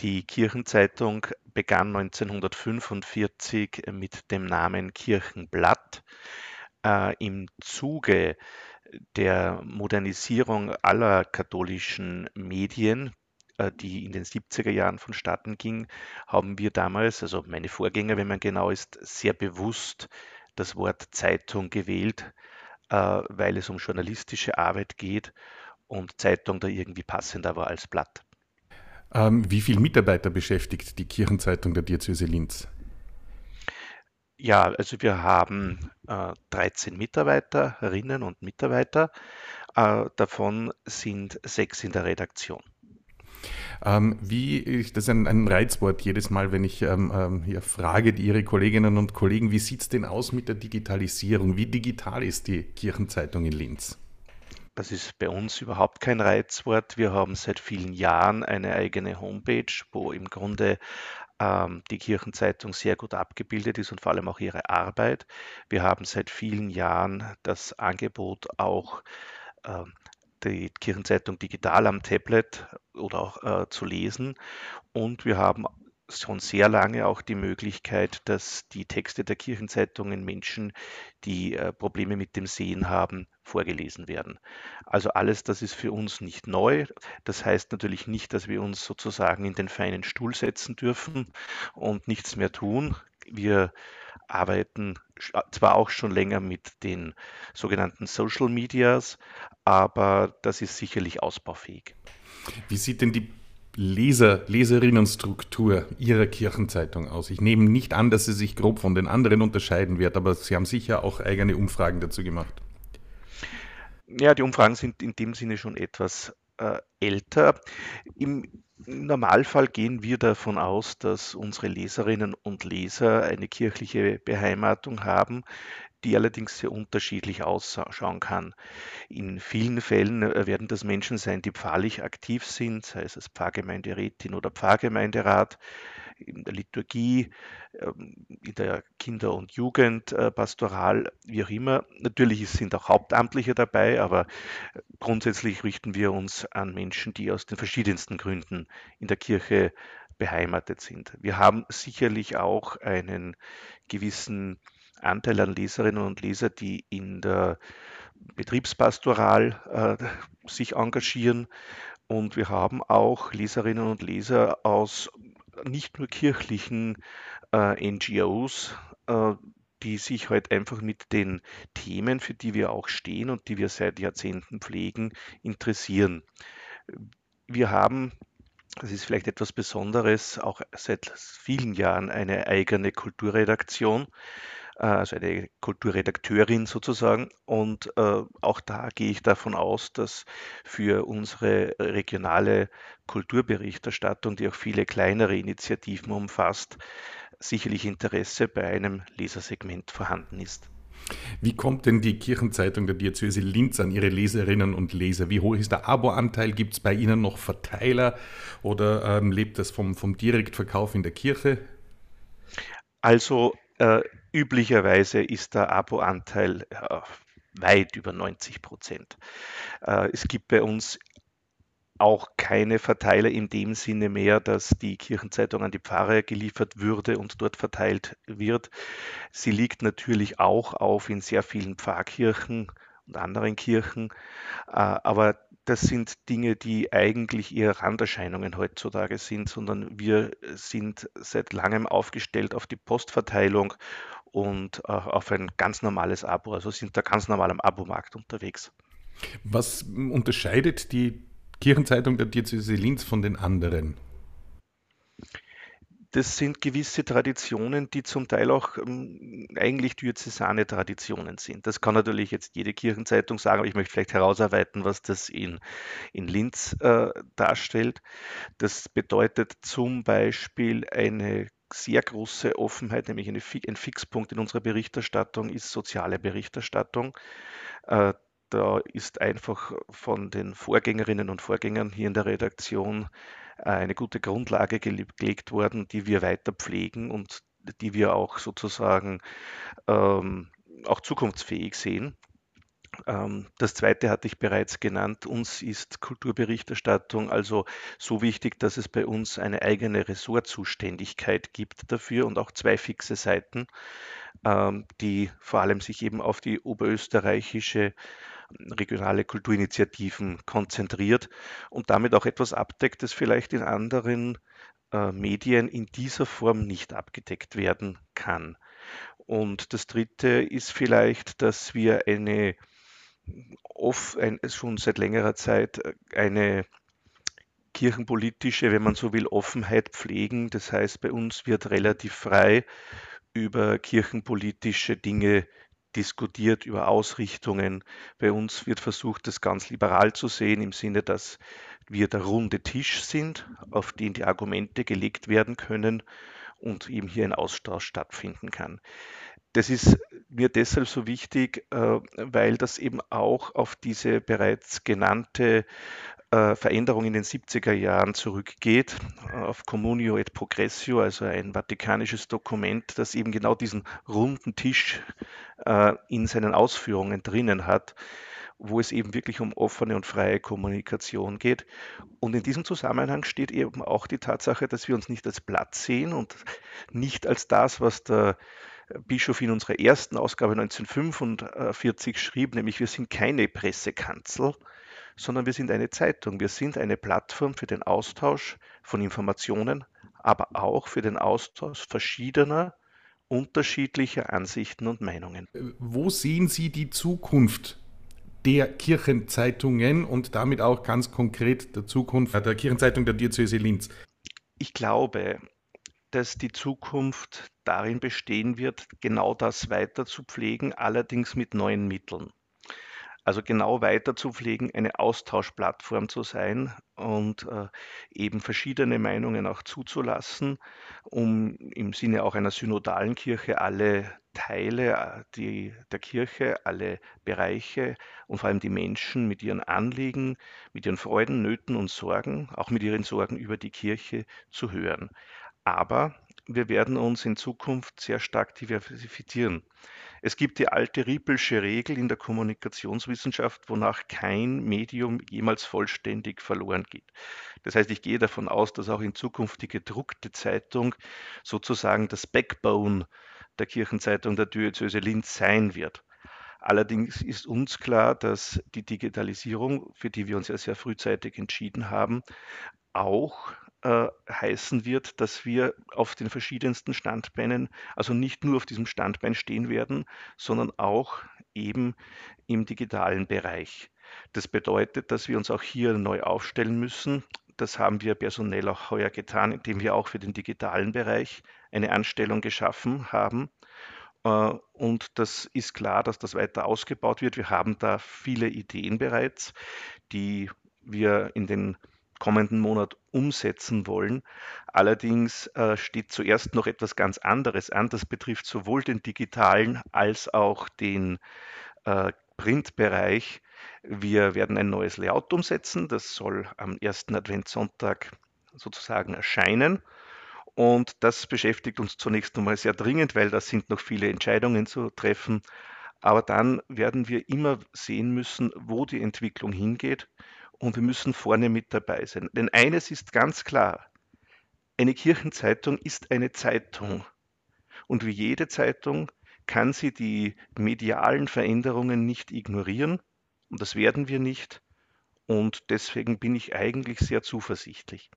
Die Kirchenzeitung begann 1945 mit dem Namen Kirchenblatt. Äh, Im Zuge der Modernisierung aller katholischen Medien, äh, die in den 70er Jahren vonstatten ging, haben wir damals, also meine Vorgänger, wenn man genau ist, sehr bewusst das Wort Zeitung gewählt, äh, weil es um journalistische Arbeit geht und Zeitung da irgendwie passender war als Blatt. Ähm, wie viele Mitarbeiter beschäftigt die Kirchenzeitung der Diözese Linz? Ja, also wir haben äh, 13 Mitarbeiterinnen und Mitarbeiter. Äh, davon sind sechs in der Redaktion. Ähm, wie, ich, das ist ein, ein, Reizwort jedes Mal, wenn ich ähm, ähm hier frage die Ihre Kolleginnen und Kollegen, wie sieht es denn aus mit der Digitalisierung? Wie digital ist die Kirchenzeitung in Linz? Das ist bei uns überhaupt kein Reizwort. Wir haben seit vielen Jahren eine eigene Homepage, wo im Grunde ähm, die Kirchenzeitung sehr gut abgebildet ist und vor allem auch ihre Arbeit. Wir haben seit vielen Jahren das Angebot auch äh, die Kirchenzeitung digital am Tablet oder auch äh, zu lesen. Und wir haben schon sehr lange auch die Möglichkeit, dass die Texte der Kirchenzeitungen Menschen, die äh, Probleme mit dem Sehen haben, vorgelesen werden. Also alles das ist für uns nicht neu. Das heißt natürlich nicht, dass wir uns sozusagen in den feinen Stuhl setzen dürfen und nichts mehr tun. Wir arbeiten zwar auch schon länger mit den sogenannten Social Medias, aber das ist sicherlich ausbaufähig. Wie sieht denn die Leser, Leserinnenstruktur Ihrer Kirchenzeitung aus? Ich nehme nicht an, dass sie sich grob von den anderen unterscheiden wird, aber Sie haben sicher auch eigene Umfragen dazu gemacht. Ja, die Umfragen sind in dem Sinne schon etwas äh, älter. Im Normalfall gehen wir davon aus, dass unsere Leserinnen und Leser eine kirchliche Beheimatung haben die allerdings sehr unterschiedlich ausschauen kann. In vielen Fällen äh, werden das Menschen sein, die pfarrlich aktiv sind, sei es als Pfarrgemeinderätin oder Pfarrgemeinderat, in der Liturgie, ähm, in der Kinder- und Jugendpastoral, wie auch immer. Natürlich sind auch Hauptamtliche dabei, aber äh, grundsätzlich richten wir uns an Menschen, die aus den verschiedensten Gründen in der Kirche beheimatet sind. Wir haben sicherlich auch einen gewissen Anteil an Leserinnen und Leser, die in der Betriebspastoral äh, sich engagieren. Und wir haben auch Leserinnen und Leser aus nicht nur kirchlichen äh, NGOs, äh, die sich halt einfach mit den Themen, für die wir auch stehen und die wir seit Jahrzehnten pflegen, interessieren. Wir haben, das ist vielleicht etwas Besonderes, auch seit vielen Jahren eine eigene Kulturredaktion, also eine Kulturredakteurin sozusagen. Und äh, auch da gehe ich davon aus, dass für unsere regionale Kulturberichterstattung, die auch viele kleinere Initiativen umfasst, sicherlich Interesse bei einem Lesersegment vorhanden ist. Wie kommt denn die Kirchenzeitung der Diözese Linz an ihre Leserinnen und Leser? Wie hoch ist der Abo-Anteil? Gibt es bei Ihnen noch Verteiler oder ähm, lebt das vom, vom Direktverkauf in der Kirche? Also äh, üblicherweise ist der Abo-Anteil äh, weit über 90 Prozent. Äh, es gibt bei uns auch keine Verteiler in dem Sinne mehr, dass die Kirchenzeitung an die Pfarrer geliefert würde und dort verteilt wird. Sie liegt natürlich auch auf in sehr vielen Pfarrkirchen und anderen Kirchen, äh, aber das sind Dinge, die eigentlich eher Randerscheinungen heutzutage sind, sondern wir sind seit langem aufgestellt auf die Postverteilung und äh, auf ein ganz normales Abo, also sind da ganz normal am Abomarkt unterwegs. Was unterscheidet die Kirchenzeitung der Diözese Linz von den anderen? Das sind gewisse Traditionen, die zum Teil auch ähm, eigentlich diözesane Traditionen sind. Das kann natürlich jetzt jede Kirchenzeitung sagen, aber ich möchte vielleicht herausarbeiten, was das in, in Linz äh, darstellt. Das bedeutet zum Beispiel eine sehr große Offenheit, nämlich eine, ein Fixpunkt in unserer Berichterstattung ist soziale Berichterstattung. Äh, da ist einfach von den Vorgängerinnen und Vorgängern hier in der Redaktion äh, eine gute Grundlage gelegt worden, die wir weiter pflegen und die wir auch sozusagen ähm, auch zukunftsfähig sehen. Ähm, das zweite hatte ich bereits genannt. Uns ist Kulturberichterstattung also so wichtig, dass es bei uns eine eigene Ressortzuständigkeit gibt dafür und auch zwei fixe Seiten, ähm, die vor allem sich eben auf die oberösterreichische regionale Kulturinitiativen konzentriert und damit auch etwas abdeckt, das vielleicht in anderen äh, Medien in dieser Form nicht abgedeckt werden kann. Und das Dritte ist vielleicht, dass wir eine oft ein, schon seit längerer Zeit eine kirchenpolitische, wenn man so will, Offenheit pflegen. Das heißt, bei uns wird relativ frei über kirchenpolitische Dinge diskutiert, über Ausrichtungen. Bei uns wird versucht, das ganz liberal zu sehen, im Sinne, dass wir der runde Tisch sind, auf den die Argumente gelegt werden können und eben hier ein Austausch stattfinden kann. Das ist mir deshalb so wichtig, äh, weil das eben auch auf diese bereits genannte äh, Veränderung in den 70er Jahren zurückgeht, auf Communio et Progressio, also ein vatikanisches Dokument, das eben genau diesen runden Tisch äh, in seinen Ausführungen drinnen hat, wo es eben wirklich um offene und freie Kommunikation geht. Und in diesem Zusammenhang steht eben auch die Tatsache, dass wir uns nicht als Blatt sehen und nicht als das, was der Bischof in unserer ersten Ausgabe 1945 schrieb, nämlich wir sind keine Pressekanzel, sondern wir sind eine Zeitung. Wir sind eine Plattform für den Austausch von Informationen, aber auch für den Austausch verschiedener, unterschiedlicher Ansichten und Meinungen. Wo sehen Sie die Zukunft der Kirchenzeitungen und damit auch ganz konkret der Zukunft der Kirchenzeitung der Diözese Linz? Ich glaube, dass die Zukunft darin bestehen wird, genau das weiter zu pflegen, allerdings mit neuen Mitteln. Also genau weiter zu pflegen, eine Austauschplattform zu sein und äh, eben verschiedene Meinungen auch zuzulassen, um im Sinne auch einer synodalen Kirche alle Teile äh, die, der Kirche, alle Bereiche und vor allem die Menschen mit ihren Anliegen, mit ihren Freuden, Nöten und Sorgen, auch mit ihren Sorgen über die Kirche zu hören. Aber wir werden uns in Zukunft sehr stark diversifizieren. Es gibt die alte Riepelsche Regel in der Kommunikationswissenschaft, wonach kein Medium jemals vollständig verloren geht. Das heißt, ich gehe davon aus, dass auch in Zukunft die gedruckte Zeitung sozusagen das Backbone der Kirchenzeitung der Diözese Linz sein wird. Allerdings ist uns klar, dass die Digitalisierung, für die wir uns ja sehr frühzeitig entschieden haben, auch äh, heißen wird, dass wir auf den verschiedensten Standbeinen, also nicht nur auf diesem Standbein stehen werden, sondern auch eben im digitalen Bereich. Das bedeutet, dass wir uns auch hier neu aufstellen müssen. Das haben wir personell auch heuer getan, indem wir auch für den digitalen Bereich eine Anstellung geschaffen haben. Äh, und das ist klar, dass das weiter ausgebaut wird. Wir haben da viele Ideen bereits, die wir in den kommenden Monat umsetzen wollen. Allerdings äh, steht zuerst noch etwas ganz anderes an. Das betrifft sowohl den digitalen als auch den äh, Printbereich. Wir werden ein neues Layout umsetzen. Das soll am ersten Adventssonntag sozusagen erscheinen. Und das beschäftigt uns zunächst einmal sehr dringend, weil da sind noch viele Entscheidungen zu treffen. Aber dann werden wir immer sehen müssen, wo die Entwicklung hingeht und wir müssen vorne mit dabei sein. Denn eines ist ganz klar, eine Kirchenzeitung ist eine Zeitung. Und wie jede Zeitung kann sie die medialen Veränderungen nicht ignorieren. Und das werden wir nicht. Und deswegen bin ich eigentlich sehr zuversichtlich.